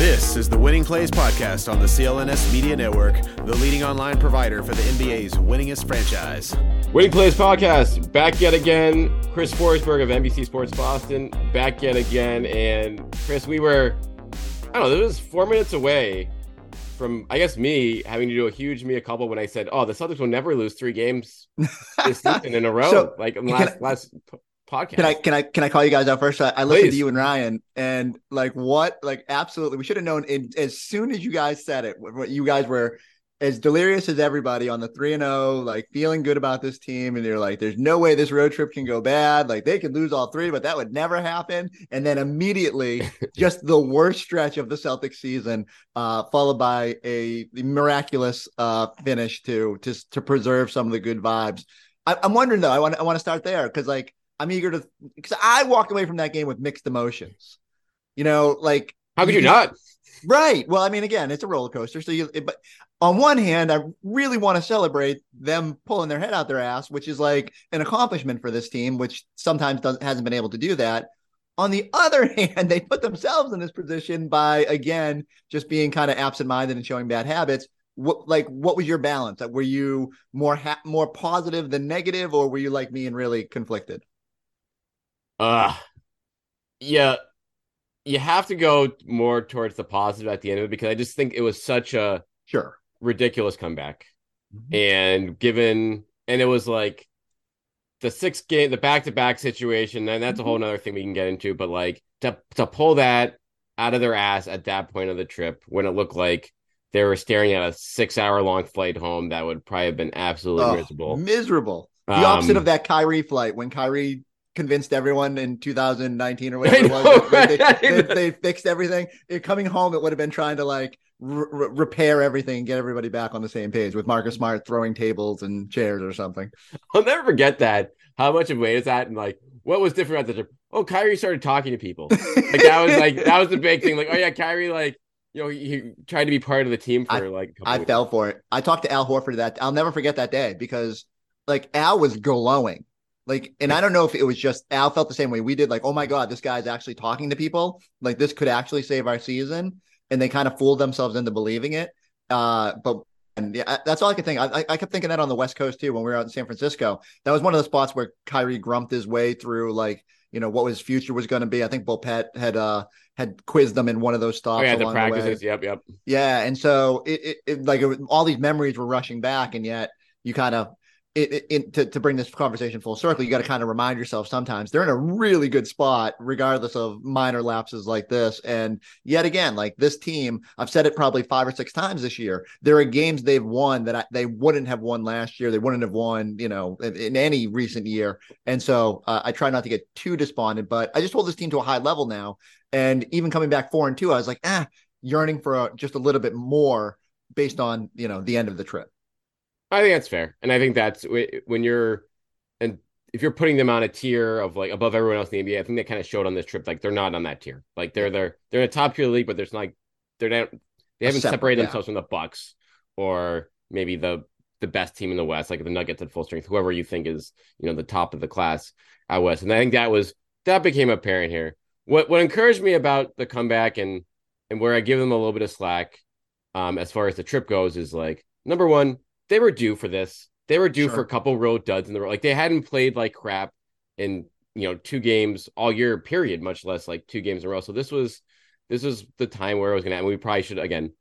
This is the Winning Plays Podcast on the CLNS Media Network, the leading online provider for the NBA's winningest franchise. Winning Plays Podcast, back yet again. Chris Forsberg of NBC Sports Boston, back yet again. And Chris, we were, I don't know, this was four minutes away from, I guess, me having to do a huge mea culpa when I said, oh, the Celtics will never lose three games this season in a row. So, like last, last podcast. Can I can I can I call you guys out first? I, I listened to you and Ryan, and like what, like absolutely, we should have known in, as soon as you guys said it. What you guys were as delirious as everybody on the three and zero, like feeling good about this team, and they're like, "There's no way this road trip can go bad. Like they could lose all three, but that would never happen." And then immediately, just the worst stretch of the Celtics season, uh, followed by a miraculous uh, finish to to to preserve some of the good vibes. I, I'm wondering though. I want I want to start there because like I'm eager to because I walked away from that game with mixed emotions. You know, like how could you not? Right. Well, I mean, again, it's a roller coaster. So you, but on one hand, I really want to celebrate them pulling their head out their ass, which is like an accomplishment for this team, which sometimes doesn't hasn't been able to do that. On the other hand, they put themselves in this position by again just being kind of absent-minded and showing bad habits. What like what was your balance? Were you more ha- more positive than negative, or were you like me and really conflicted? Uh yeah, you have to go more towards the positive at the end of it because I just think it was such a sure ridiculous comeback. Mm-hmm. And given and it was like the six game the back to back situation, and that's mm-hmm. a whole nother thing we can get into, but like to to pull that out of their ass at that point of the trip when it looked like they were staring at a six hour long flight home that would probably have been absolutely oh, miserable. Miserable. The opposite um, of that Kyrie flight when Kyrie convinced everyone in 2019 or whatever it was. Right? they, they, they, fixed everything. It, coming home, it would have been trying to like repair everything and get everybody back on the same page with Marcus Smart throwing tables and chairs or something. I'll never forget that. How much of weight is that? And like, what was different about the trip? Oh, Kyrie started talking to people. like that was like that was the big thing. Like, oh yeah, Kyrie like you know, he, tried to be part of the team for I, like. I fell for it. I talked to Al Horford that. I'll never forget that day because, like, Al was glowing like, and I don't know if it was just Al felt the same way we did. Like, oh my god, this guy's actually talking to people. Like, this could actually save our season, and they kind of fooled themselves into believing it. Uh, but and yeah, that's all I could think. I, I kept thinking that on the West Coast too when we were out in San Francisco. That was one of the spots where Kyrie grumped his way through like you know what his future was going to be. I think Bill Pett had uh had quizzed them in one of those stops. Oh, yeah, the practices. The yep, yep. Yeah, and so it, it, it like it was, all these memories were rushing back, and yet you kind of it, it, to, to bring this conversation full circle, you got to kind of remind yourself sometimes they're in a really good spot, regardless of minor lapses like this. And yet again, like this team, I've said it probably five or six times this year. There are games they've won that I, they wouldn't have won last year. They wouldn't have won, you know, in, in any recent year. And so uh, I try not to get too despondent, but I just hold this team to a high level now. And even coming back four and two, I was like, ah, yearning for a, just a little bit more based on you know the end of the trip. I think that's fair, and I think that's when you're and if you're putting them on a tier of like above everyone else in the NBA, I think they kind of showed on this trip like they're not on that tier. Like they're they're they're in a top tier league, but there's like they're not they haven't separated yeah. themselves from the Bucks or maybe the the best team in the West, like the Nuggets at full strength, whoever you think is you know the top of the class out west. And I think that was that became apparent here. What what encouraged me about the comeback and and where I give them a little bit of slack, um, as far as the trip goes, is like number one, they were due for this. They were due sure. for a couple road duds in the row. Like they hadn't played like crap in you know two games all year period, much less like two games in a row. So this was this was the time where it was going to happen. We probably should again,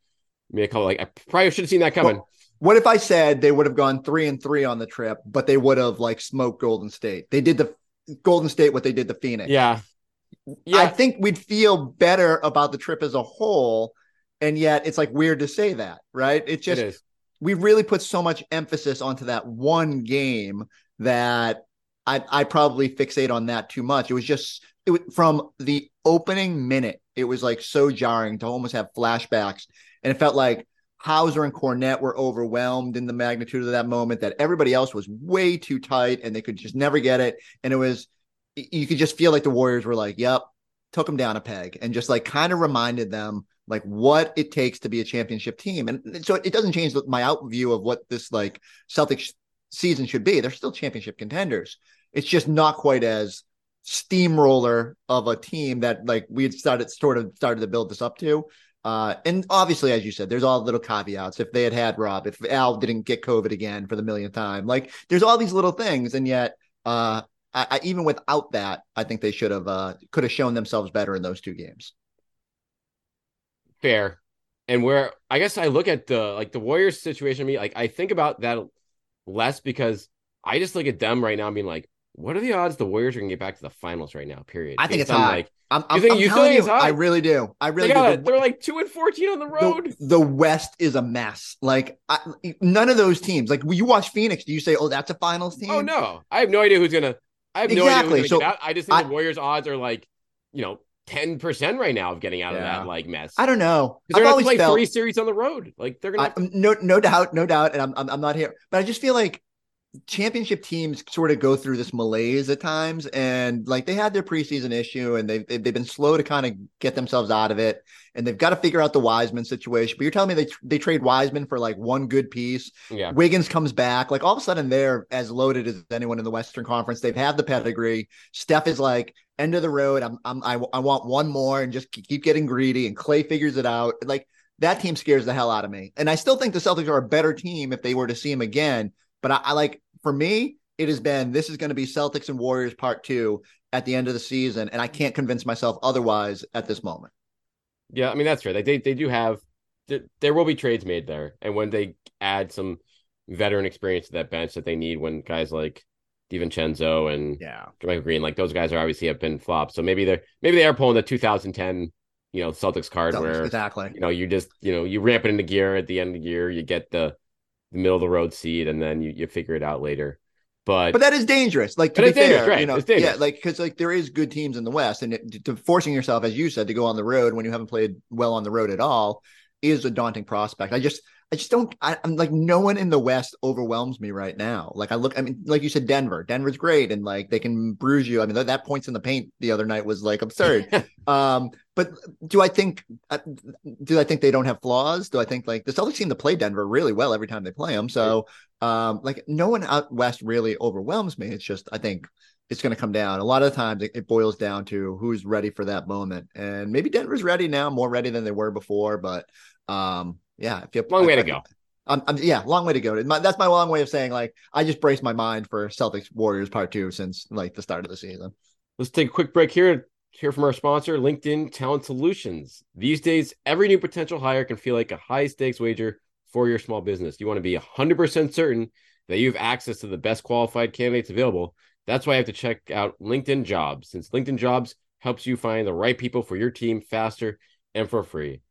maybe a couple like I probably should have seen that coming. Well, what if I said they would have gone three and three on the trip, but they would have like smoked Golden State? They did the Golden State what they did to Phoenix. Yeah. Yeah. I think we'd feel better about the trip as a whole. And yet it's like weird to say that, right? It just it we really put so much emphasis onto that one game that I I probably fixate on that too much. It was just it was, from the opening minute, it was like so jarring to almost have flashbacks. And it felt like Hauser and Kornet were overwhelmed in the magnitude of that moment, that everybody else was way too tight and they could just never get it. And it was, you could just feel like the Warriors were like, yep, took them down a peg and just like kind of reminded them like what it takes to be a championship team. And so it doesn't change my out view of what this like Celtics season should be. They're still championship contenders. It's just not quite as steamroller of a team that like we had started sort of started to build this up to. Uh, and obviously, as you said, there's all little caveats. If they had had Rob, if Al didn't get COVID again for the millionth time, like there's all these little things, and yet, uh, I, I, even without that, I think they should have uh, could have shown themselves better in those two games. Fair, and where I guess I look at the like the Warriors situation, me like I think about that less because I just look at them right now, being like, what are the odds the Warriors are gonna get back to the finals right now? Period. I think it's high. Like, I'm, I'm, you think, I'm you think it's high? I really do. I really they do. They're like two and fourteen on the road. The, the West is a mess. Like I, none of those teams. Like you watch Phoenix, do you say, "Oh, that's a finals oh, team"? Oh no, I have no idea who's gonna. I have no idea who's so. I just think I, the Warriors' odds are like, you know, ten percent right now of getting out yeah. of that like mess. I don't know. They're gonna play felt, three series on the road. Like they're gonna. I, um, no, no doubt, no doubt. And I'm, I'm, I'm not here, but I just feel like championship teams sort of go through this malaise at times and like they had their preseason issue and they've, they've been slow to kind of get themselves out of it and they've got to figure out the Wiseman situation but you're telling me they they trade Wiseman for like one good piece yeah Wiggins comes back like all of a sudden they're as loaded as anyone in the Western Conference they've had the pedigree Steph is like end of the road I'm, I'm I, I want one more and just keep getting greedy and Clay figures it out like that team scares the hell out of me and I still think the Celtics are a better team if they were to see him again but I, I like for me, it has been this is going to be Celtics and Warriors part two at the end of the season, and I can't convince myself otherwise at this moment. Yeah, I mean that's fair. They they, they do have there will be trades made there, and when they add some veteran experience to that bench that they need, when guys like DiVincenzo and yeah, JaMychal Green, like those guys are obviously have been flops. So maybe they're maybe they are pulling the 2010 you know Celtics card Celtics, where exactly you know you just you know you ramp it into gear at the end of the year, you get the the middle of the road seed, and then you, you figure it out later. But but that is dangerous. Like to be fair, right. you know, yeah, like because like there is good teams in the West, and it, to forcing yourself, as you said, to go on the road when you haven't played well on the road at all is a daunting prospect. I just I just don't. I, am like no one in the West overwhelms me right now. Like I look, I mean, like you said, Denver. Denver's great, and like they can bruise you. I mean, that, that points in the paint the other night was like absurd. um, but do I think? Uh, do I think they don't have flaws? Do I think like the Celtics seem to play Denver really well every time they play them? So, um, like no one out west really overwhelms me. It's just I think it's going to come down. A lot of times it, boils down to who's ready for that moment, and maybe Denver's ready now, more ready than they were before, but. Um, yeah, if you long way to go. I'm, I'm, yeah, long way to go. My, that's my long way of saying like I just braced my mind for Celtics Warriors part two since like the start of the season. Let's take a quick break here. Hear from our sponsor, LinkedIn Talent Solutions. These days, every new potential hire can feel like a high stakes wager for your small business. You want to be 100% certain that you have access to the best qualified candidates available. That's why I have to check out LinkedIn Jobs, since LinkedIn Jobs helps you find the right people for your team faster and for free.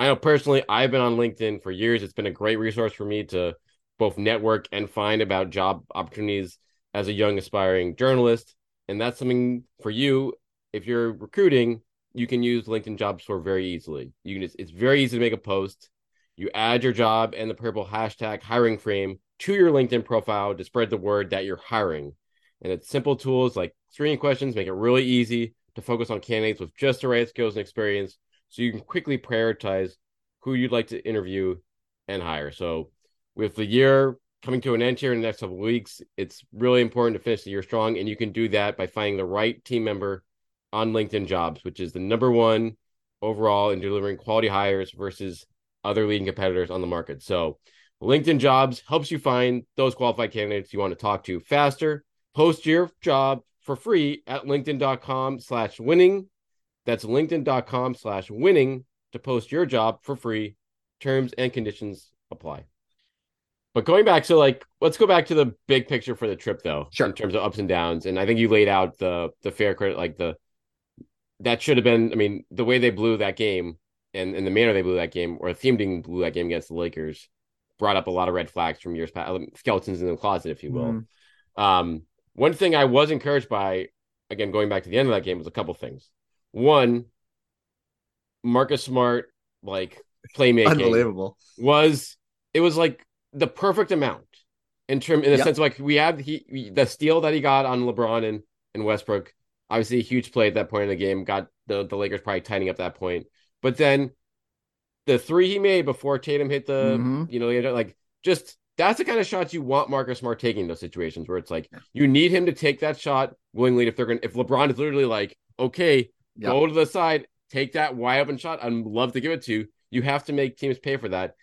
I know personally, I've been on LinkedIn for years. It's been a great resource for me to both network and find about job opportunities as a young aspiring journalist. And that's something for you. If you're recruiting, you can use LinkedIn Jobs for very easily. You can just, it's very easy to make a post. You add your job and the purple hashtag hiring frame to your LinkedIn profile to spread the word that you're hiring. And it's simple tools like screening questions make it really easy to focus on candidates with just the right skills and experience so you can quickly prioritize who you'd like to interview and hire. So with the year coming to an end here in the next couple weeks, it's really important to finish the year strong, and you can do that by finding the right team member on LinkedIn Jobs, which is the number one overall in delivering quality hires versus other leading competitors on the market. So LinkedIn Jobs helps you find those qualified candidates you want to talk to faster. Post your job for free at linkedin.com slash winning That's linkedin.com slash winning to post your job for free. Terms and conditions apply. But going back, so like, let's go back to the big picture for the trip, though, sure. in terms of ups and downs. And I think you laid out the the fair credit, like the that should have been. I mean, the way they blew that game and, and the manner they blew that game, or didn't blew that game against the Lakers, brought up a lot of red flags from years past, skeletons in the closet, if you will. Mm. Um, one thing I was encouraged by, again, going back to the end of that game, was a couple things. One, Marcus Smart, like playmaking, unbelievable, was it was like the perfect amount in term in the yep. sense of like we had he the steal that he got on LeBron and, and Westbrook. Obviously, a huge play at that point in the game. Got the, the Lakers probably tightening up that point. But then the three he made before Tatum hit the, mm-hmm. you know, like just that's the kind of shots you want Marcus Smart taking in those situations where it's like you need him to take that shot willingly. If they're going to if LeBron is literally like, okay, yep. go to the side, take that wide open shot, I'd love to give it to you. You have to make teams pay for that.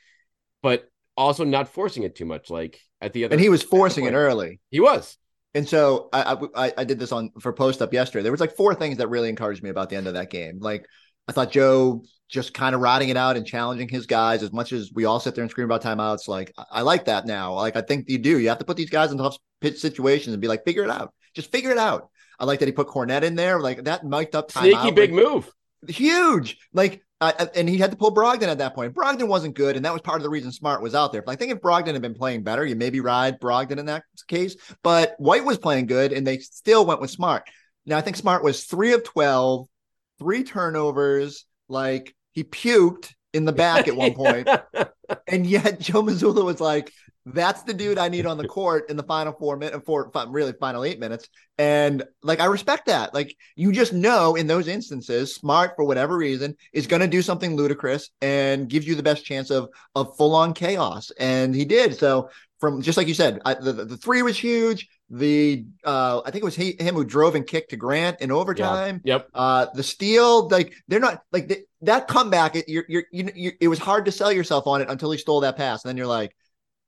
But also not forcing it too much. Like at the other, and he was forcing it early. He was. And so I, I I did this on for post up yesterday. There was like four things that really encouraged me about the end of that game. Like I thought Joe just kind of riding it out and challenging his guys as much as we all sit there and scream about timeouts. Like I like that now. Like I think you do. You have to put these guys in tough pitch situations and be like, figure it out. Just figure it out. I like that he put Kornet in there. Like that mic'd up timeout. Sneaky big like, move. Huge. Like uh, and he had to pull Brogdon at that point. Brogdon wasn't good, and that was part of the reason Smart was out there. But I think if Brogdon had been playing better, you maybe ride Brogdon in that case. But White was playing good, and they still went with Smart. Now I think Smart was three of twelve, three turnovers. Like he puked in the back at one point, and yet Joe Mazzulla was like, that's the dude I need on the court in the final four minutes, four, five, really final eight minutes. And like, I respect that. Like, you just know in those instances, Smart for whatever reason is going to do something ludicrous and gives you the best chance of of full on chaos. And he did. So from just like you said, I, the, the three was huge. The uh, I think it was he, him who drove and kicked to Grant in overtime. Yeah. Yep. Uh, the steal, like they're not like the, that comeback. It, you're, you're, you, you, it was hard to sell yourself on it until he stole that pass, and then you're like,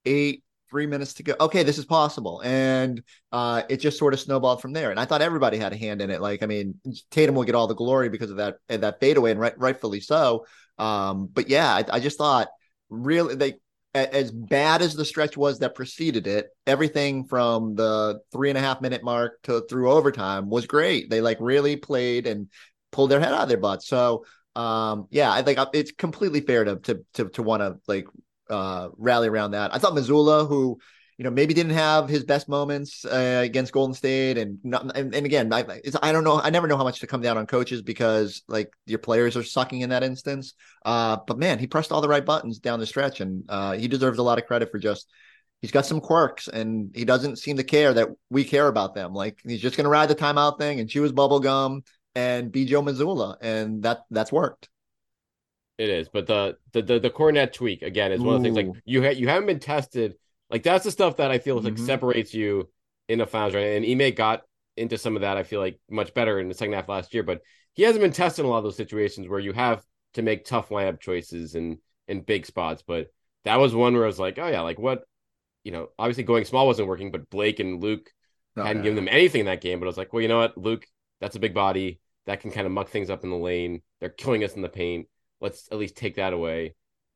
eight, three minutes to go. Okay, this is possible. And uh, it just sort of snowballed from there. And I thought everybody had a hand in it. Like, I mean, Tatum will get all the glory because of that that fadeaway, and right, rightfully so. Um, but yeah, I, I just thought really they as bad as the stretch was that preceded it, everything from the three and a half minute mark to through overtime was great. They like really played and pulled their head out of their butt. So um, yeah, I think it's completely fair to to to, to want to like uh, rally around that. I thought Mazzulla, who you know maybe didn't have his best moments uh, against Golden State, and not, and, and again, I, I don't know, I never know how much to come down on coaches because like your players are sucking in that instance. Uh, but man, he pressed all the right buttons down the stretch, and uh, he deserves a lot of credit for just. He's got some quirks, and he doesn't seem to care that we care about them. Like he's just going to ride the timeout thing and chew his bubble gum and be Joe Mazzulla, and that that's worked. It is, but the the the, the Kornet tweak again is one of the things like you ha- you haven't been tested. Like that's the stuff that I feel mm-hmm. like separates you in the finals, right? And Ime got into some of that. I feel like much better in the second half last year, but he hasn't been tested in a lot of those situations where you have to make tough lineup choices and in big spots. But that was one where I was like, oh yeah, like what, you know, obviously going small wasn't working, but Blake and Luke oh, hadn't given them anything in that game. But I was like, well, you know what, Luke, that's a big body that can kind of muck things up in the lane. They're killing us in the paint let's at least take that away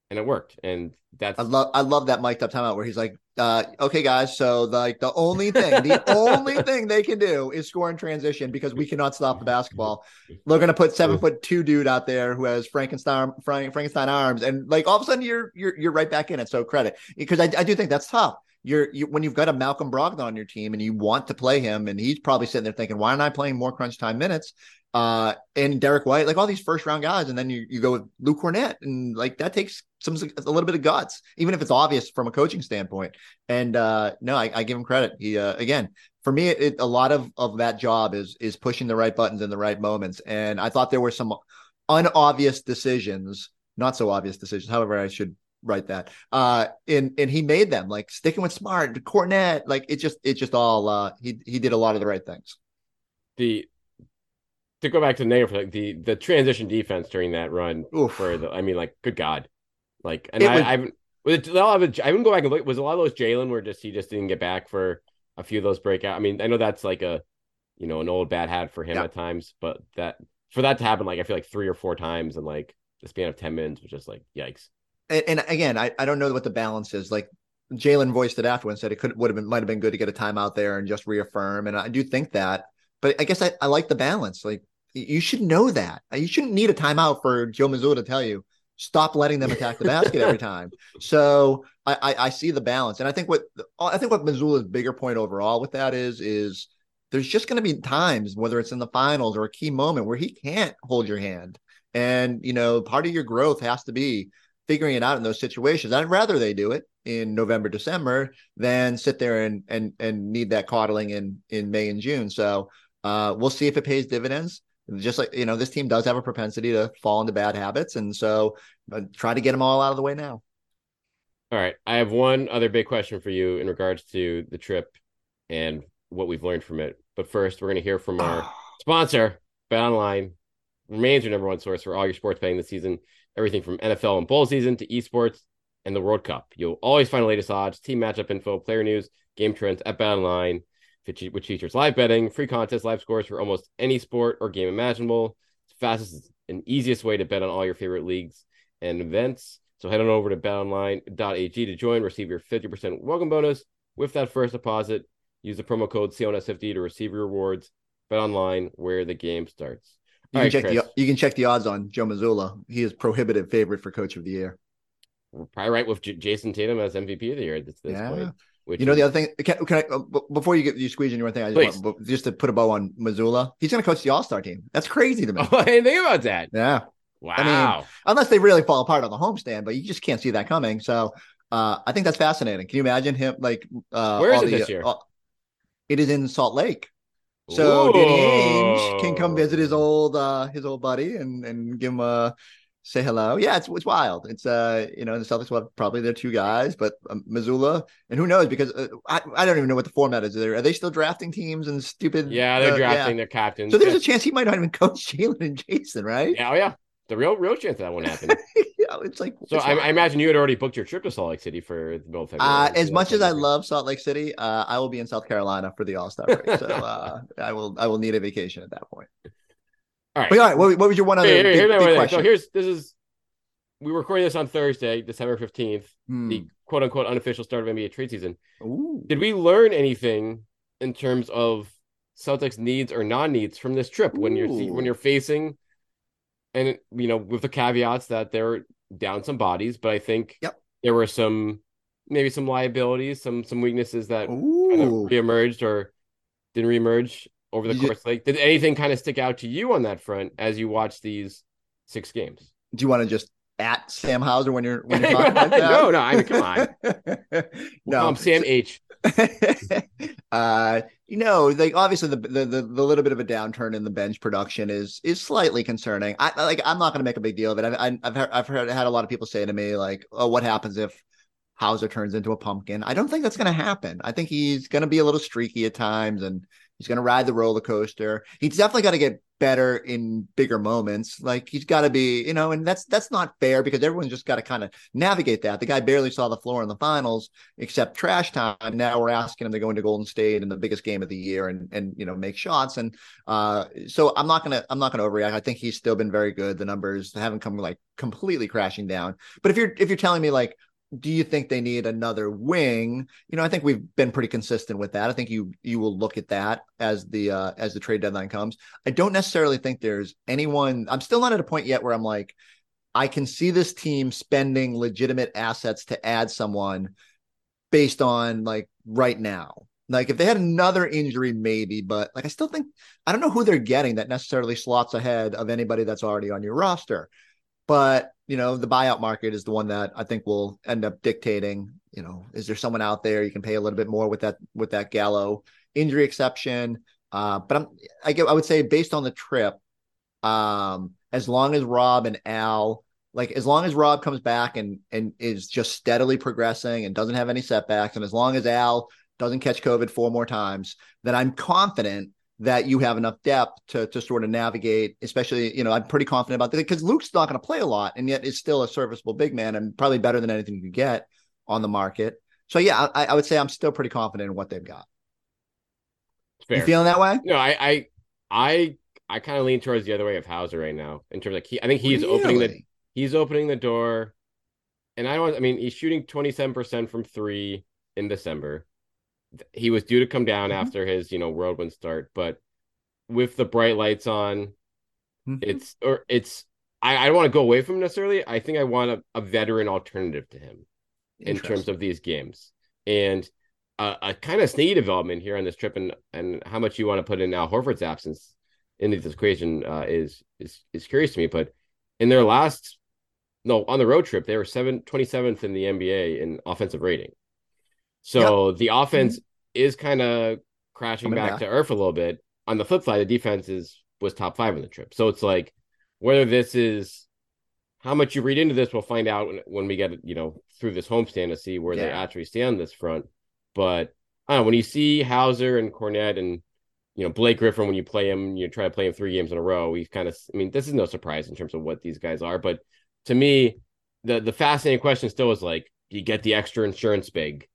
and it worked and that's i love i love that mic'd up timeout where he's like uh, okay guys so the, like the only thing the only thing they can do is score in transition because we cannot stop the basketball. They're going to put seven foot two dude out there who has frankenstein Frank, frankenstein arms and like all of a sudden you're you're you're right back in it so credit. Because i, I do think that's tough. You're you, when you've got a Malcolm Brogdon on your team and you want to play him, and he's probably sitting there thinking, "Why aren't I playing more crunch time minutes?" uh, and Derrick White, like all these first round guys, and then you, you go with Luke Kornet, and like that takes some a little bit of guts, even if it's obvious from a coaching standpoint. And uh, no, I, I give him credit. He uh, again, for me, it, a lot of of that job is is pushing the right buttons in the right moments. And I thought there were some unobvious decisions, not so obvious decisions. However, I should write that. Uh, and and he made them like sticking with Smart, Kornet, like it just it just all uh, he he did a lot of the right things. The to go back to the negative, like the the transition defense during that run Oof. for the, I mean, like, good God, like, and I, was, I haven't, it, I wouldn't go back and look. Was a lot of those Jalen where just he just didn't get back for a few of those breakout. I mean, I know that's like a, you know, an old bad hat for him at times, but that for that to happen, like I feel like three or four times in like the span of 10 minutes was just like yikes. And, and again, I, I don't know what the balance is. Like Jalen voiced it afterwards, and said it could would have been might have been good to get a timeout there and just reaffirm. And I do think that, but I guess I, I like the balance. Like you should know that. You shouldn't need a timeout for Joe Mazzulla to tell you stop letting them attack the basket every time. So I, I, I see the balance, and I think what I think what Mazzulla's bigger point overall with that is is there's just going to be times whether it's in the finals or a key moment where he can't hold your hand, and you know part of your growth has to be figuring it out in those situations. I'd rather they do it in November, December than sit there and and and need that coddling in in May and June. So uh, we'll see if it pays dividends just like you know this team does have a propensity to fall into bad habits. And so uh, try to get them all out of the way now. All right. I have one other big question for you in regards to the trip and what we've learned from it. But first we're going to hear from our sponsor bet online remains your number one source for all your sports betting this season. Everything from nfl and bowl season to esports and the world cup. You'll always find the latest odds team matchup info player news game trends at bet online which features live betting, free contests, live scores for almost any sport or game imaginable. It's fastest and easiest way to bet on all your favorite leagues and events. So head on over to betonline.ag to join, receive your 50% welcome bonus with that first deposit. Use the promo code CLNS50 to receive your rewards. Bet online where the game starts. You can, right, check the, you can check the odds on Joe Mazzulla. He is prohibitive favorite for coach of the year. We're probably right with J- Jayson Tatum as MVP of the year at this, this yeah. point. Which you know the other thing. Can, can I uh, before you get you squeeze in your thing? I just want just to put a bow on Mazzulla, He's going to coach the All Star team. That's crazy to me. Oh, I didn't think about that. Yeah. Wow. I mean, unless they really fall apart on the homestand, but you just can't see that coming. So uh, I think that's fascinating. Can you imagine him like uh, where is it the, this year? Uh, it is in Salt Lake. So Ooh. Danny Ainge can come visit his old uh his old buddy and and give him a say hello. Yeah, it's it's wild. It's uh, you know, the Celtics will have probably their two guys, but um, Mazzulla and who knows because uh, I, I don't even know what the format is. There are they still drafting teams and stupid? Yeah, they're uh, drafting yeah. their captains. So there's a chance he might not even coach Jalen and Jayson, right? Yeah, oh yeah, the real real chance that won't happen. yeah, it's like so. It's I, I, imagine you had already booked your trip to Salt Lake City for the middle of February. Uh, as much as I love Salt Lake City, uh, I will be in South Carolina for the All Star break, so uh, I will I will need a vacation at that point. All right. But all right, what, what was your one other here, big, here, big question? So here's this is we were recording this on Thursday, December 15th, hmm. the quote unquote unofficial start of NBA trade season. Ooh. Did we learn anything in terms of Celtics needs or non needs from this trip Ooh. when you're when you're facing and you know with the caveats that they're down some bodies, but I think yep. there were some maybe some liabilities, some some weaknesses that kind of reemerged or didn't reemerge over the course. Like, did anything kind of stick out to you on that front as you watch these six games? Do you want to just at Sam Hauser when you're when you're talking like that? no, no, I mean, come on. no, I'm Sam H. uh, you know, like obviously the, the, the the little bit of a downturn in the bench production is is slightly concerning. I like I'm not going to make a big deal of it. I've I've heard, I've heard had a lot of people say to me like, "Oh, what happens if Hauser turns into a pumpkin?" I don't think that's going to happen. I think he's going to be a little streaky at times, and he's going to ride the roller coaster. He's definitely got to get better in bigger moments. Like he's got to be, you know, and that's that's not fair because everyone's just got to kind of navigate that. The guy barely saw the floor in the finals except trash time. Now we're asking him to go into Golden State in the biggest game of the year and and you know make shots. And uh, so I'm not gonna I'm not gonna overreact. I think he's still been very good. The numbers haven't come like completely crashing down. But if you're if you're telling me like do you think they need another wing? You know, I think we've been pretty consistent with that. I think you you will look at that as the uh, as the trade deadline comes. I don't necessarily think there's anyone. I'm still not at a point yet where I'm like, I can see this team spending legitimate assets to add someone based on like right now. Like if they had another injury, maybe, but like I still think I don't know who they're getting that necessarily slots ahead of anybody that's already on your roster. But you know, the buyout market is the one that I think will end up dictating. You know, is there someone out there you can pay a little bit more with that with that Gallo injury exception? Uh, but I'm I get I would say based on the trip, um, as long as Rob and Al like as long as Rob comes back and and is just steadily progressing and doesn't have any setbacks, and as long as Al doesn't catch COVID four more times, then I'm confident that you have enough depth to to sort of navigate. Especially, you know, I'm pretty confident about that because Luke's not going to play a lot, and yet is still a serviceable big man and probably better than anything you get on the market. So yeah, I, I would say I'm still pretty confident in what they've got. Fair. You feeling that way? No, I I I I kind of lean towards the other way of Hauser right now in terms of he, I think he's really? opening the he's opening the door, and I don't. I mean, he's shooting twenty seven percent from three in December. He was due to come down mm-hmm. after his you know whirlwind start, but with the bright lights on, mm-hmm. it's or it's I, I don't want to go away from him necessarily. I think I want a, a veteran alternative to him in terms of these games. And a, a kind of sneaky development here on this trip and and how much you want to put in Al Horford's absence into this equation uh, is is is curious to me. But in their last no on the road trip, they were seven, 27th in the NBA in offensive rating. So yep. the offense mm-hmm. is kind of crashing back, back to earth a little bit. On the flip side, the defense is was top five in the trip. So it's like whether this is how much you read into this, we'll find out when, when we get you know through this homestand to see where yeah. they actually stand on this front. But I don't know, when you see Hauser and Kornet and you know Blake Griffin when you play him, you try to play him three games in a row. We kind of, I mean, this is no surprise in terms of what these guys are. But to me, the the fascinating question still is like, do you get the extra insurance big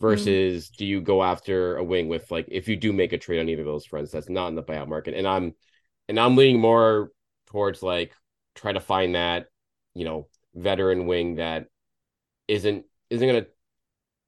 versus mm-hmm. do you go after a wing with like if you do make a trade on either of those fronts that's not in the buyout market? And I'm and I'm leaning more towards like try to find that you know veteran wing that isn't isn't going to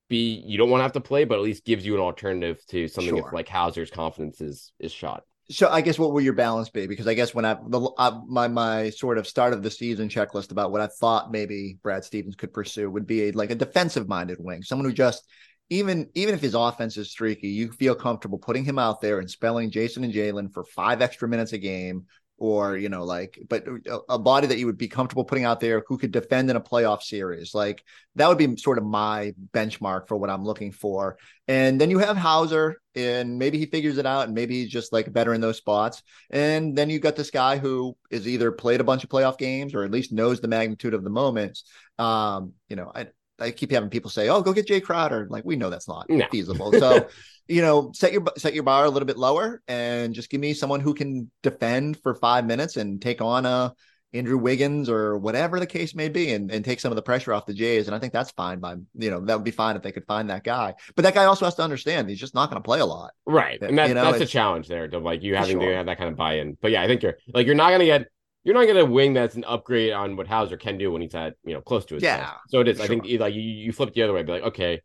be you don't want to have to play, but at least gives you an alternative to something sure. if like Hauser's confidence is is shot. So I guess what will your balance be? Because I guess when I the I, my my sort of start of the season checklist about what I thought maybe Brad Stevens could pursue would be a, like a defensive minded wing, someone who just even even if his offense is streaky, you feel comfortable putting him out there and spelling Jayson and Jalen for five extra minutes a game, or you know like but a, body that you would be comfortable putting out there who could defend in a playoff series. Like that would be sort of my benchmark for what i'm looking for. And then you have hauser and maybe he figures it out and maybe he's just like better in those spots. And then you got this guy who is either played a bunch of playoff games or at least knows the magnitude of the moments. Um you know i I keep having people say, "Oh, go get Jae Crowder." Like we know that's not no. feasible. So you know, set your set your bar a little bit lower and just give me someone who can defend for five minutes and take on a uh, Andrew Wiggins or whatever the case may be, and, and take some of the pressure off the Jays. And I think that's fine by you know that would be fine if they could find that guy. But that guy also has to understand he's just not going to play a lot, right? And that, you know, that's a challenge there to like you having sure. to have that kind of buy-in. But yeah, I think you're like you're not going to get you're not going to wing that's an upgrade on what Hauser can do when he's at you know close to his yeah. So it is. Sure. I think like you, you flip the other way, be like okay,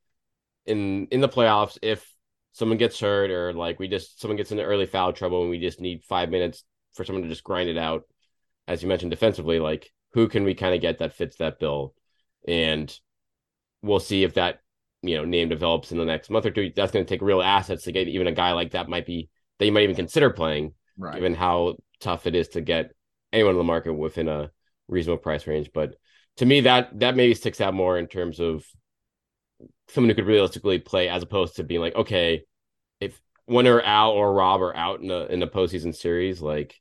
in in the playoffs if someone gets hurt or like we just someone gets into early foul trouble and we just need five minutes for someone to just grind it out, as you mentioned defensively, like who can we kind of get that fits that bill? And we'll see if that you know name develops in the next month or two. That's going to take real assets to get even a guy like that might be that you might even consider playing, right. given how tough it is to get anyone in the market within a reasonable price range. But to me, that that maybe sticks out more in terms of someone who could realistically play as opposed to being like, okay, if when or Al or Rob are out in the in the postseason series, like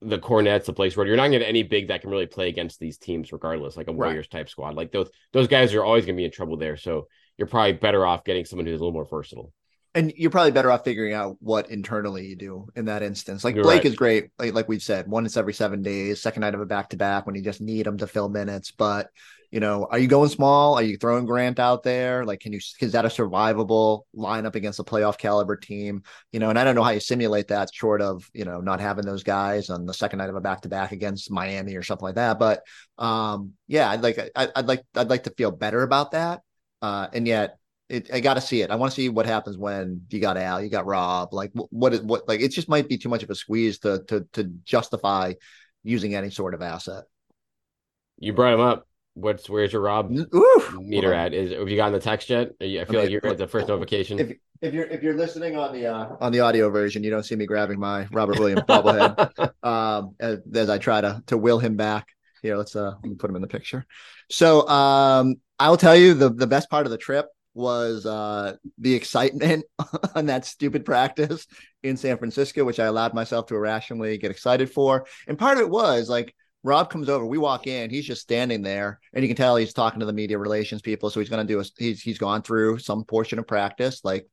the Kornets, a place where you're not gonna get any big that can really play against these teams regardless, like a Warriors type squad. Like those those guys are always gonna be in trouble there. So you're probably better off getting someone who's a little more versatile. And you're probably better off figuring out what internally you do in that instance. Like Blake right. is great, like, like we've said, once every seven days, second night of a back to back when you just need them to fill minutes. But you know, are you going small? Are you throwing Grant out there? Like, can you is that a survivable lineup against a playoff caliber team? You know, and I don't know how you simulate that short of you know not having those guys on the second night of a back to back against Miami or something like that. But um, yeah, I'd like I, would like I'd like to feel better about that. Uh, and yet it, I got to see it. I want to see what happens when you got Al, you got Rob. Like what is what like it just might be too much of a squeeze to to to justify using any sort of asset. You brought him up what's where's your Rob Oof. meter well, at? Is have you gotten the text yet? I feel I mean, like you're at the first notification. If, if you're if you're listening on the uh, on the audio version, you don't see me grabbing my Robert Williams bobblehead um, as, as, I try to to will him back. Here, let's uh let me put him in the picture. So um, I'll tell you the the best part of the trip was uh, the excitement on that stupid practice in San Francisco, which I allowed myself to irrationally get excited for. And part of it was like Rob comes over, we walk in, he's just standing there, and you can tell he's talking to the media relations people. So he's going to do a, he's he's gone through some portion of practice, like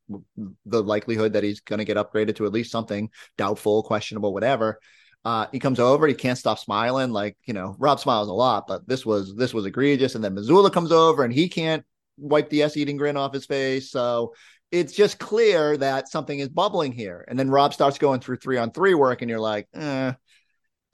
the likelihood that he's going to get upgraded to at least something doubtful, questionable, whatever. Uh, he comes over, he can't stop smiling. Like you know, Rob smiles a lot, but this was this was egregious. And then Mazzulla comes over, and he can't wipe the s eating grin off his face. So it's just clear that something is bubbling here. And then Rob starts going through three on three work, and you're like, eh,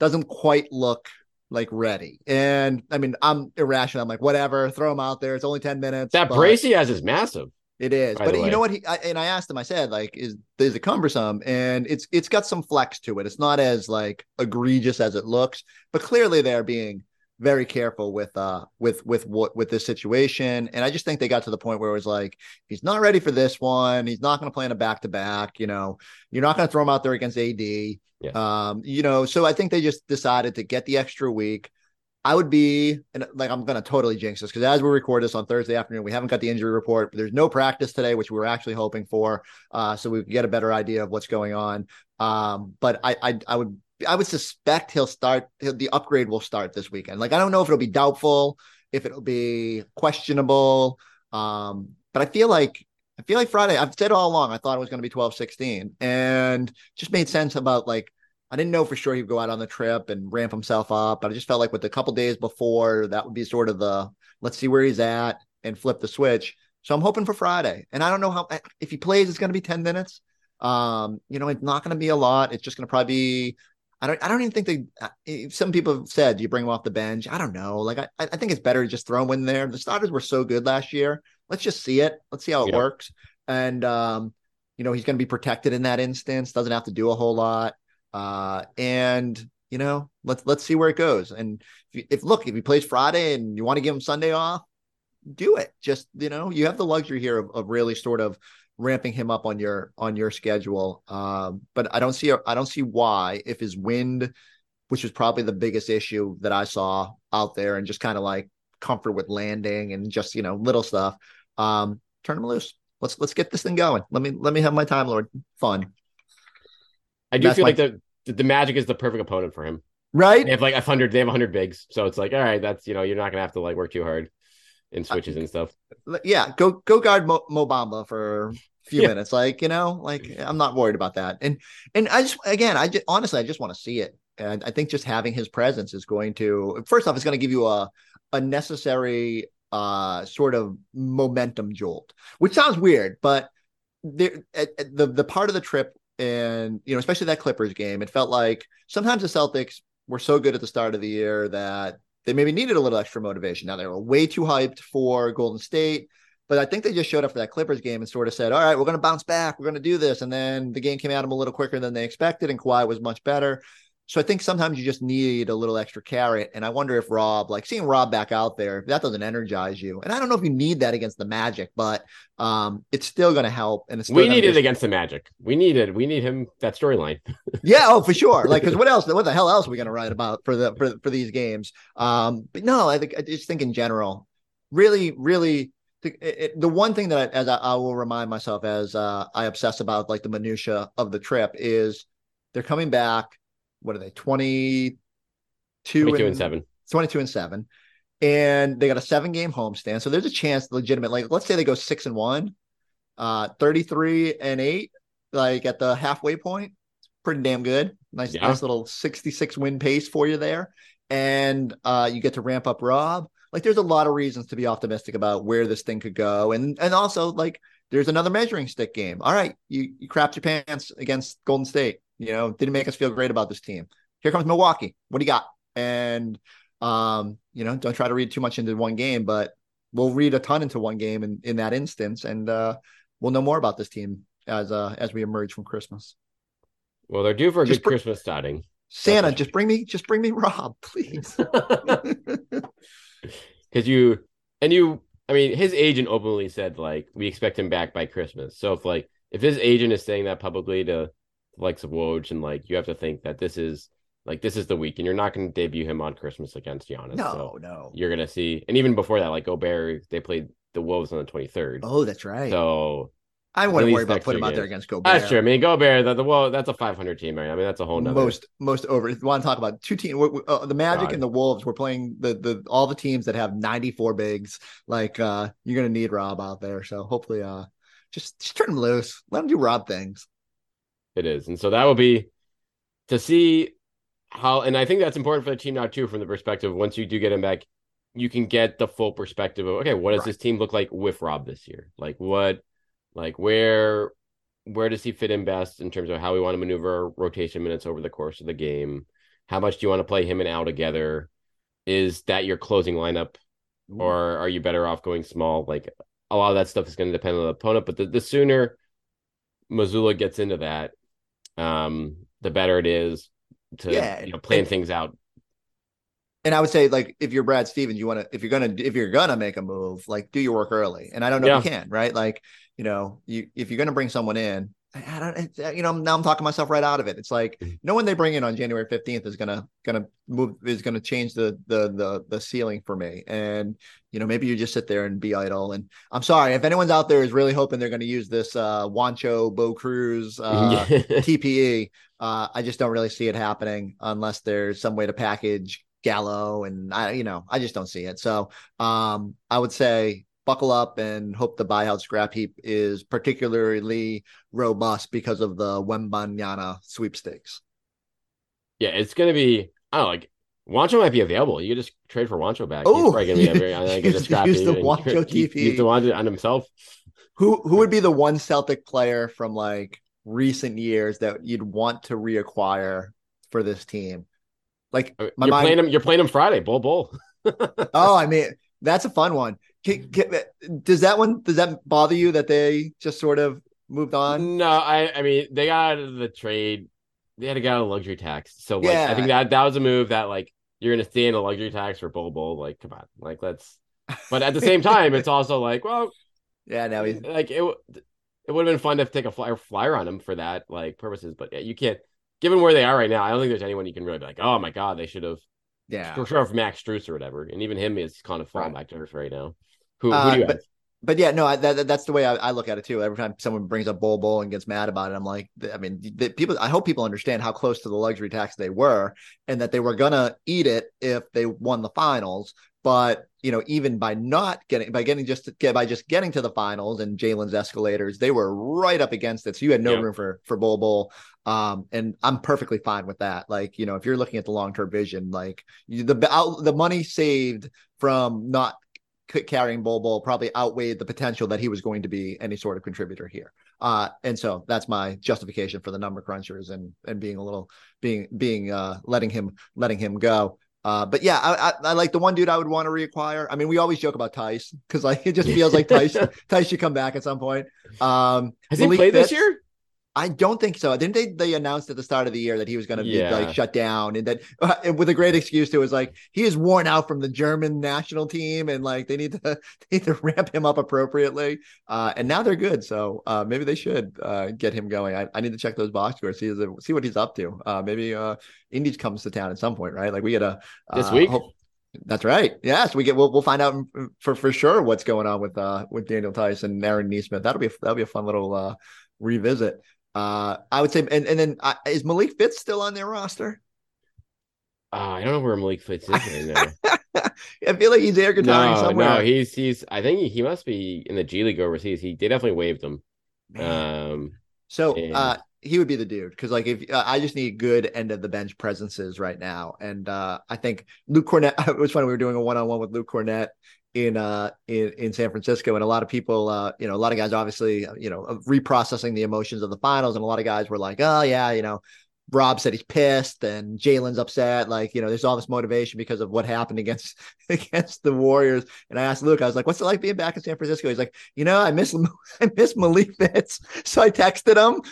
doesn't quite look like ready. And I mean, I'm irrational. I'm like, whatever, throw him out there. It's only 10 minutes. That brace he has is massive. It is, but you know what? He I, and I asked him. I said, like, is is it cumbersome? And it's it's got some flex to it. It's not as like egregious as it looks, but clearly they're being very careful with uh with with what with this situation. And i just think they got to the point where it was like he's not ready for this one. He's not going to play in a back to back you know. You're not going to throw him out there against ad yeah. um you know so i think they just decided to get the extra week. I would be and like i'm going to totally jinx this because as we record this on thursday afternoon we haven't got the injury report but there's no practice today which we were actually hoping for uh so we could get a better idea of what's going on. Um but i i, I would I would suspect he'll start. He'll, the upgrade will start this weekend. Like I don't know if it'll be doubtful, if it'll be questionable. Um, but I feel like I feel like Friday. I've said all along. I thought it was going to be 12, 16, and just made sense about like I didn't know for sure he'd go out on the trip and ramp himself up. But I just felt like with a couple days before, that would be sort of the let's see where he's at and flip the switch. So I'm hoping for Friday. And I don't know how if he plays, it's going to be 10 minutes. Um, you know, it's not going to be a lot. It's just going to probably be I don't. I don't even think they. Uh, some people have said you bring him off the bench. I don't know. Like I, I think it's better to just throw him in there. The starters were so good last year. Let's just see it. Let's see how it yeah. works. And um, you know, he's going to be protected in that instance. Doesn't have to do a whole lot. Uh, and you know, let's let's see where it goes. And if, if look, if he plays Friday and you want to give him Sunday off, do it. Just you know, you have the luxury here of, of really sort of ramping him up on your on your schedule. Um, but I don't see I don't see why if his wind, which was probably the biggest issue that I saw out there, and just kind of like comfort with landing and just you know little stuff. Um, turn him loose. Let's let's get this thing going. Let me let me have my time, Lord. Fun. I do That's feel my... like the the Magic is the perfect opponent for him. Right? They have like a hundred. They have hundred bigs, so it's like all right. That's you know you're not gonna have to like work too hard in switches and stuff. Yeah, go go guard Mo, Mo for a few yeah. minutes. Like you know, like I'm not worried about that. And and I just again, I just honestly, I just want to see it. And I think just having his presence is going to first off, it's going to give you a a necessary uh sort of momentum jolt, which sounds weird, but there the the part of the trip and you know especially that Clippers game, it felt like sometimes the Celtics were so good at the start of the year that they maybe needed a little extra motivation. Now they were way too hyped for Golden State, but I think they just showed up for that Clippers game and sort of said, "All right, we're going to bounce back. We're going to do this." And then the game came at them a little quicker than they expected, and Kawhi was much better. So I think sometimes you just need a little extra carrot. And I wonder if Rob, like seeing Rob back out there, that doesn't energize you. And I don't know if you need that against the Magic, but um, it's still going to help. And it's we need it against the Magic. We need it. We need him that storyline. yeah, oh for sure. Like because what else? What the hell else are we going to write about for the for for these games? Um, but no, I think I just think in general, really, really the, it, the one thing that I, as I, I, will remind myself as uh, I obsess about like the minutia of the trip is they're coming back what are they 22, 22 and, and 7 22 and 7 and they got a seven game homestand. So there's a chance legitimate like let's say they go 6 and 1 uh 33 and 8 like at the halfway point. It's pretty damn good. Nice yeah. nice little 66 win pace for you there. And uh you get to ramp up rob. Like there's a lot of reasons to be optimistic about where this thing could go. And and also like there's another measuring stick game. All right you you crapped your pants against golden state you know, didn't make us feel great about this team. Here comes Milwaukee. What do you got? And um, you know, don't try to read too much into one game, but we'll read a ton into one game in, in that instance, and uh, we'll know more about this team as uh, as we emerge from Christmas. Well, they're due for a just good br- Christmas starting. Santa, just bring me, just bring me Rob, please. Because you and you, I mean, his agent openly said like we expect him back by Christmas. So if like if his agent is saying that publicly to likes of Woj, and like you have to think that this is like this is the week, and you're not going to debut him on Christmas against Giannis. No, so no. You're going to see, and even before that, like Gobert, they played the Wolves on the 23rd. Oh, that's right. So I wouldn't worry about putting him out there against Gobert. That's true. I mean, Gobert, the, the well, that's a 500 team, right? I mean, that's a whole nother... most most over. If you want to talk about two teams, uh, the Magic God. and the Wolves, we're playing the the all the teams that have 94 bigs. Like uh you're gonna need Rob out there. So hopefully, uh, just just turn him loose. Let him do Rob things. It is. And so that will be to see how, and I think that's important for the team now, too, from the perspective once you do get him back, you can get the full perspective of, okay, what does right. this team look like with Rob this year? Like, what, Like where where does he fit in best in terms of how we want to maneuver rotation minutes over the course of the game? How much do you want to play him and Al together? Is that your closing lineup, Ooh. or are you better off going small? Like a lot of that stuff is going to depend on the opponent, but the, the sooner Mazzulla gets into that, um, the better it is to yeah, you know, plan and, things out. And I would say, like, if you're Brad Stevens, you want to if you're gonna if you're gonna make a move, like, do your work early. And I don't know yeah. if you can, right? Like, you know, you if you're gonna bring someone in, I don't, uh, you know, now I'm talking myself right out of it. It's like mm-hmm. no one they bring in on January 15th is gonna gonna move is gonna change the the the the ceiling for me. And you know, maybe you just sit there and be idle. And I'm sorry if anyone's out there is really hoping they're going to use this uh Juancho Bo Cruz uh TPE. Uh, I just don't really see it happening unless there's some way to package Gallo, and I, you know, I just don't see it. So, um, I would say buckle up and hope the buyout scrap heap is particularly robust because of the Wembanyama sweepstakes. Yeah, it's going to be. I don't know, like Juancho might be available. You could just trade for Juancho back. Oh, going to be a very, I think use, use the Juancho TP. Use the Juancho on himself. Who who would be the one Celtic player from like recent years that you'd want to reacquire for this team? Like uh, you're mind... playing him. You're playing him Friday. Bol Bol. oh, I mean that's a fun one. Can, can, does that one does that bother you that they just sort of moved on? No, I I mean they got out of the trade. They had to get out of luxury tax. So like, yeah. I think that that was a move that like you're gonna stay in the luxury tax for Bol Bol. Like, come on, like let's. But at the same time, it's also like, well, yeah, now he's like it. It would have been fun to take a flyer flyer on him for that like purposes, but yeah, you can't. Given where they are right now, I don't think there's anyone you can really be like, oh my god, they should have yeah, for sure, Max Strus or whatever, and even him is kind of falling right. back to earth right now. Who, who uh, do you but? But yeah, no, I, that, that's the way I, I, look at it too. Every time someone brings up Bol Bol and gets mad about it, I'm like, I mean, the, people. I hope people understand how close to the luxury tax they were, and that they were gonna eat it if they won the finals. But you know, even by not getting by getting just get by just getting to the finals and Jalen's escalators, they were right up against it. So you had no room for for Bol Bol. Um, and I'm perfectly fine with that. Like, you know, if you're looking at the long term vision, like you, the out, the money saved from not carrying Bol probably outweighed the potential that he was going to be any sort of contributor here. Uh, and so that's my justification for the number crunchers and and being a little being being uh letting him letting him go. Uh, but yeah, I, I, I, like the one dude I would want to reacquire. I mean, we always joke about Theis because like it just feels like Theis Theis should come back at some point. Um, Has Malik he played Fitts, this year? I don't think so. Didn't they? They announced at the start of the year that he was going to yeah. be like shut down, and that uh, with a great excuse to was like he is worn out from the German national team, and like they need to they need to ramp him up appropriately. Uh, and now they're good, so uh, maybe they should uh, get him going. I, I, need to check those box scores, see see what he's up to. Uh, maybe uh, Indies comes to town at some point, right? Like we get a this week. Hope, that's right. Yes, we get. We'll, we'll find out for for sure what's going on with uh with Daniel Theis and Aaron Nesmith. That'll be that'll be a fun little uh revisit. Uh, I would say, and, and then uh, is Malik Fitts still on their roster? Uh, I don't know where Malik Fitts is right now. I feel like he's air guitaring no, somewhere. No, he's he's. I think he, he must be in the G League overseas. He they definitely waived him. Man. Um, so and... uh, he would be the dude because like if uh, I just need good end of the bench presences right now, and uh, I think Luke Kornet. It was funny we were doing a one on one with Luke Kornet in uh in, in San Francisco and a lot of people uh you know a lot of guys obviously you know reprocessing the emotions of the finals and a lot of guys were like oh yeah you know Rob said he's pissed and Jalen's upset. Like, you know, there's all this motivation because of what happened against against the Warriors. And I asked Luke, I was like, what's it like being back in San Francisco? He's like, you know, I miss I miss Malik Fitts. So I texted him.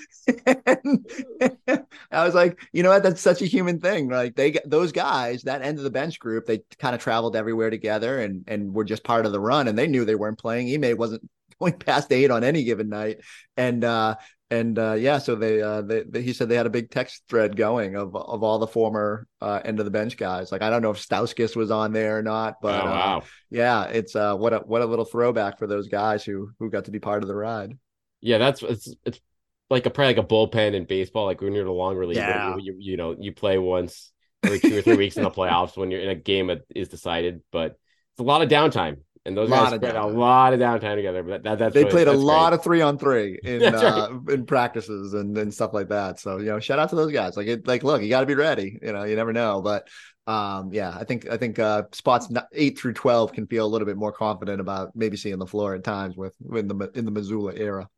and I was like, you know what? That's such a human thing. Like they those guys, that end of the bench group, they kind of traveled everywhere together and and were just part of the run. And they knew they weren't playing. Ime wasn't going past eight on any given night. And uh, and uh, yeah, so they, uh, they, they, he said they had a big text thread going of of all the former uh, end of the bench guys. Like I don't know if Stauskas was on there or not, but oh, wow. yeah, it's uh, what a what a little throwback for those guys who who got to be part of the ride. Yeah, that's it's it's like a probably like a bullpen in baseball. Like when you're the long reliever, yeah. you, you know you play once every two or three weeks in the playoffs when you're in a game that is decided, but it's a lot of downtime and those guys spent a lot of downtime together. But that, that's they really, played a lot great. of three on three in uh, in practices and, and stuff like that. So you know, shout out to those guys. Like it, like look, you got to be ready. You know, you never know. But um, yeah, I think I think uh, spots eight through twelve can feel a little bit more confident about maybe seeing the floor at times with in the in the Mazzulla era.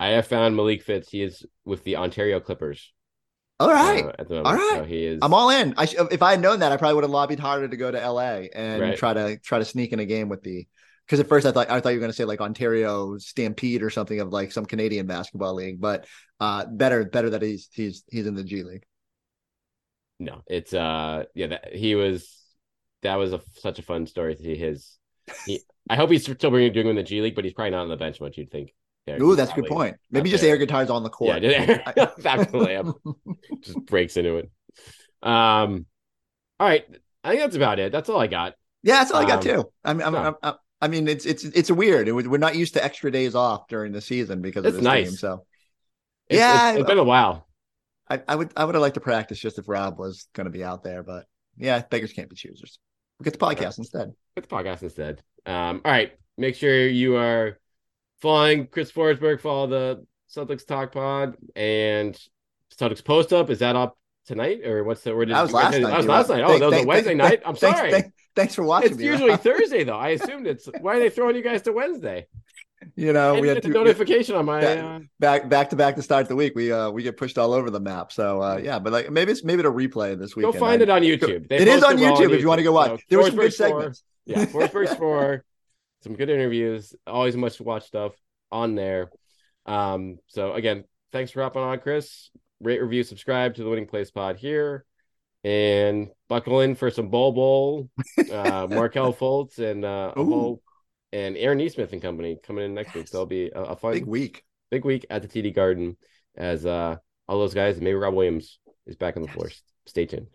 I have found Malik Fitts. He is with the Ontario Clippers. All right. Uh, at the moment. All right. So he is. I'm all in. I sh- if I had known that, I probably would have lobbied harder to go to LA and right. try to try to sneak in a game with the. Because at first I thought I thought you were going to say like Ontario Stampede or something of like some Canadian basketball league, but uh, better better that he's he's he's in the G League. No, it's uh yeah that he was that was a, such a fun story to see his. He, I hope he's still doing in the G League, but he's probably not on the bench much. You'd think. Ooh, that's a good point. Maybe just there. air guitars on the court. Yeah, just back the layup. just breaks into it. Um, all right. I think that's about it. That's all I got. Yeah, that's all um, I got um, too. I'm, I'm, no. I'm, i mean, it's it's it's weird. It was, we're not used to extra days off during the season because it's of this nice. Game, so it's, yeah, it's, it's been a while. I, I would I would have liked to practice just if Rob was going to be out there, but yeah, beggars can't be choosers. We'll get the podcast right. instead. Get the podcast instead. Um, all right. Make sure you are following Chris Forsberg, follow the Celtics Talk Pod and Celtics Post Up. Is that up tonight or what's the? Where did that was last night. That was last night. Oh, thank, that was thank, a Wednesday thank, night. I'm sorry. Thanks, for watching. It's me, usually Thursday though. I assumed it's. Why are they throwing you guys to Wednesday? You know, I we had two, notification on my back, uh... back back to back to start the week. We uh we get pushed all over the map. So uh yeah, but like maybe it's maybe to replay this week. Go find it on YouTube. They it is on YouTube, if you want to go watch. So, there were some good segments. Four, yeah, Forsberg's four. Some good interviews. Always much to watch stuff on there. Um, so again, thanks for hopping on, Chris. Rate, review, subscribe to the Winning Place Pod here, and buckle in for some Bol Bol, uh, Markelle Fultz, and uh, whole, and Aaron Nesmith and company coming in next yes. week. So it'll be a, a, fun big week, big week at the TD Garden as uh, all those guys. Maybe Rob Williams is back on the yes. floor. Stay tuned.